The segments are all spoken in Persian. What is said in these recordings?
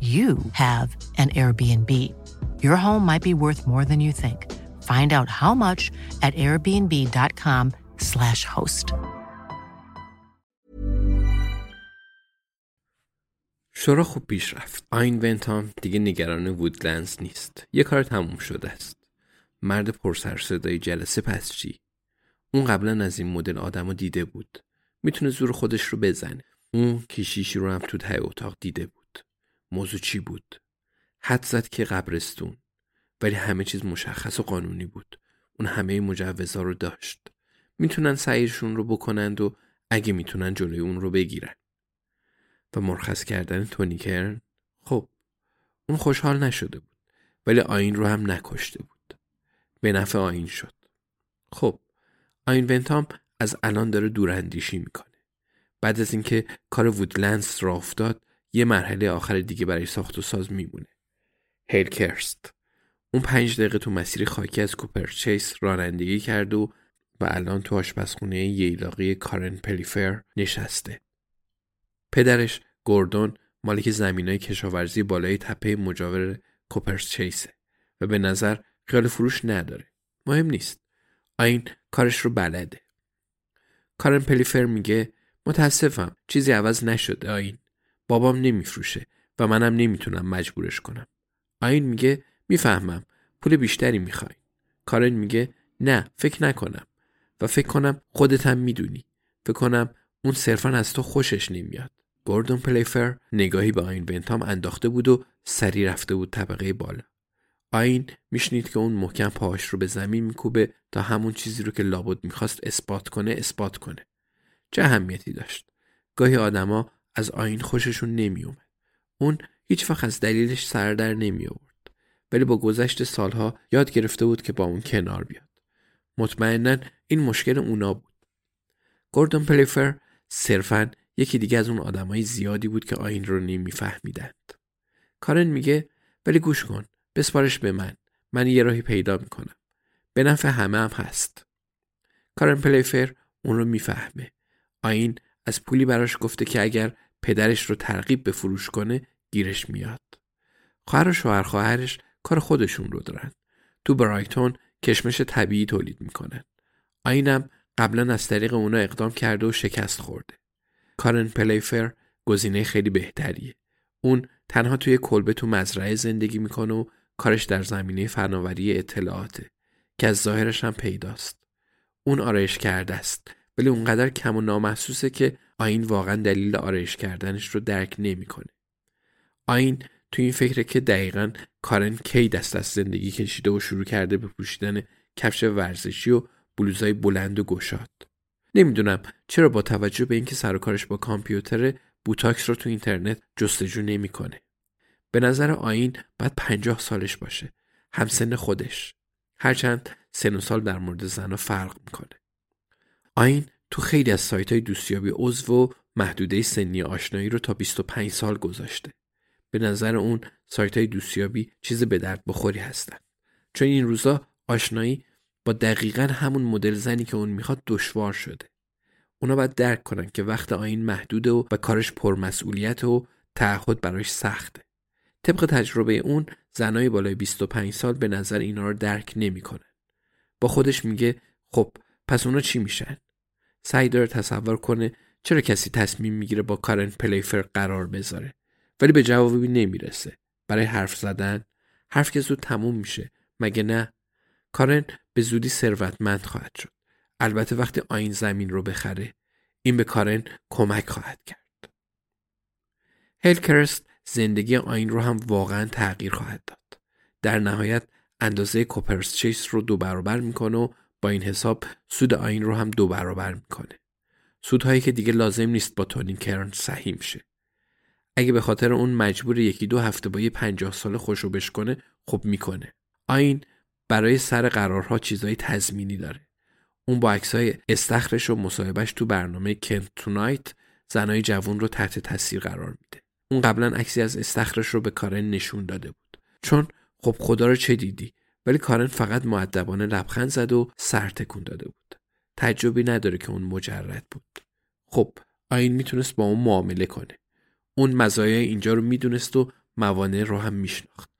you have an Airbnb. Your home might be worth more than you think. Find out how much at airbnb.com/slash host. شورا خوب پیش رفت. آین ونتام دیگه نگران وودلندز نیست. یه کار تموم شده است. مرد پرسر صدای جلسه پس چی؟ اون قبلا از این مدل آدم دیده بود. می‌تونه زور خودش رو بزنه. اون کشیشی رو هم تو ته اتاق دیده بود. موضوع چی بود؟ حد زد که قبرستون ولی همه چیز مشخص و قانونی بود. اون همه مجوزا رو داشت. می‌تونن سعیشون رو بکنند و اگه می‌تونن جلوی اون رو بگیرن. و مرخص کردن تونی کرن خب اون خوشحال نشده بود ولی آین رو هم نکشته بود. به نفع آین شد. خب آین ونتام از الان داره دوراندیشی می‌کنه. بعد از اینکه کار وودلندس را افتاد یه مرحله آخر دیگه برای ساخت و ساز میمونه. هیلکرست اون پنج دقیقه تو مسیر خاکی از کوپرچیس رانندگی کرد و و الان تو آشپزخونه ییلاقی کارن پلیفر نشسته. پدرش گوردون مالک زمینای کشاورزی بالای تپه مجاور کوپرچیسه و به نظر خیال فروش نداره. مهم نیست. آین کارش رو بلده. کارن پلیفر میگه متاسفم چیزی عوض نشده آین. بابام نمیفروشه و منم نمی‌تونم مجبورش کنم. آین میگه می‌فهمم پول بیشتری می‌خوای. کارن میگه نه فکر نکنم و فکر کنم خودت هم می‌دونی. فکر کنم اون صرفا از تو خوشش نمیاد. گوردون پلیفر نگاهی به آین بنتام انداخته بود و سری رفته بود طبقه بالا. آین میشنید که اون محکم پاهاش رو به زمین میکوبه تا همون چیزی رو که لابد می‌خواست اثبات کنه اثبات کنه. چه اهمیتی داشت؟ گاهی آدما از آین خوششون نمیومد. اون هیچ وقت از دلیلش سر در نمی آورد. ولی با گذشت سالها یاد گرفته بود که با اون کنار بیاد. مطمئنا این مشکل اونا بود. گوردون پلیفر صرفا یکی دیگه از اون آدمای زیادی بود که آین رو نمیفهمیدند. کارن میگه ولی گوش کن بسپارش به من من یه راهی پیدا می‌کنم به نفع همه هم هست کارن پلیفر اون رو می‌فهمه آین از پولی براش گفته که اگر پدرش رو ترغیب به فروش کنه گیرش میاد. خواهر و شوهر خواهرش کار خودشون رو دارن. تو برایتون کشمش طبیعی تولید می‌کنن. آینم قبلا از طریق اونا اقدام کرده و شکست خورده. کارن پلیفر گزینه خیلی بهتریه. اون تنها توی کلبه تو مزرعه زندگی می‌کنه و کارش در زمینه فناوری اطلاعاته که از ظاهرش هم پیداست. اون آرایش کرده است ولی اونقدر کم و نامحسوسه که آین واقعا دلیل آرایش کردنش رو درک نمی‌کنه. آین تو این فکره که دقیقا کارن کی دست از زندگی کشیده و شروع کرده به پوشیدن کفش ورزشی و بلوزای بلند و گشاد. نمی‌دونم چرا با توجه به اینکه سر کارش با کامپیوتر بوتاکس رو تو اینترنت جستجو نمی‌کنه. به نظر آین باید پنجاه سالش باشه. همسن خودش. هرچند سن و سال در مورد زنها فرق می‌کنه. آین تو خیلی از سایت های دوستیابی عضو و محدوده سنی آشنایی رو تا 25 سال گذاشته. به نظر اون سایت های دوستیابی چیز به درد بخوری هستن. چون این روزا آشنایی با دقیقا همون مدل زنی که اون می‌خواد دشوار شده. اونا باید درک کنن که وقت آین محدوده و, و کارش پرمسئولیت و تعهد براش سخته. طبق تجربه اون زنای بالای 25 سال به نظر اینا رو درک نمی‌کنن. با خودش میگه خب پس اونا چی میشن؟ سعی داره تصور کنه چرا کسی تصمیم می‌گیره با کارن پلیفر قرار بذاره. ولی به جوابی نمی‌رسه. برای حرف زدن حرف که زود تموم میشه. مگه نه؟ کارن به زودی ثروتمند خواهد شد. البته وقتی آین زمین رو بخره این به کارن کمک خواهد کرد. هلکرست زندگی آین رو هم واقعا تغییر خواهد داد. در نهایت اندازه کوپرس چیس رو دو برابر می‌کنه و با این حساب سود آین رو هم دو برابر می‌کنه. سودهایی که دیگه لازم نیست با تونین کرن سهیم شه. اگه به خاطر اون مجبور یکی دو هفته با یه پنجاه سال خوشو بشکنه خب می‌کنه. آین برای سر قرارها چیزای تضمینی داره. اون با عکسای استخرش و مصاحبهش تو برنامه کنت تونایت زنای جوون رو تحت تاثیر قرار میده. اون قبلا عکسی از استخرش رو به کارن نشون داده بود. چون خب خدا رو چه دیدی؟ ولی کارن فقط معدبانه لبخند زد و سر تکون داده بود. تعجبی نداره که اون مجرد بود. خب آین می‌تونست با اون معامله کنه. اون مزایای اینجا رو می‌دونست و موانع رو هم میشناخت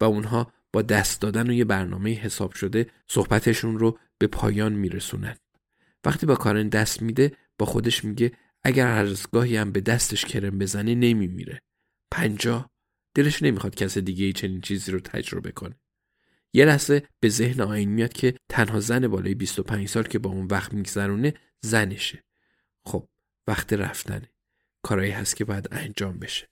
و اونها با دست دادن و یه برنامه حساب شده صحبتشون رو به پایان میرسونن. وقتی با کارن دست میده با خودش میگه اگر هر گاهی هم به دستش کرم بزنه نمیمیره. پنجاه؟ دلش نمی‌خواد کس دیگه ای چنین چیزی رو تجربه کنه. یه لحظه به ذهن آین میاد که تنها زن بالای 25 سال که با اون وقت میگذرونه زنشه. خب وقت رفتنه. کارایی هست که باید انجام بشه.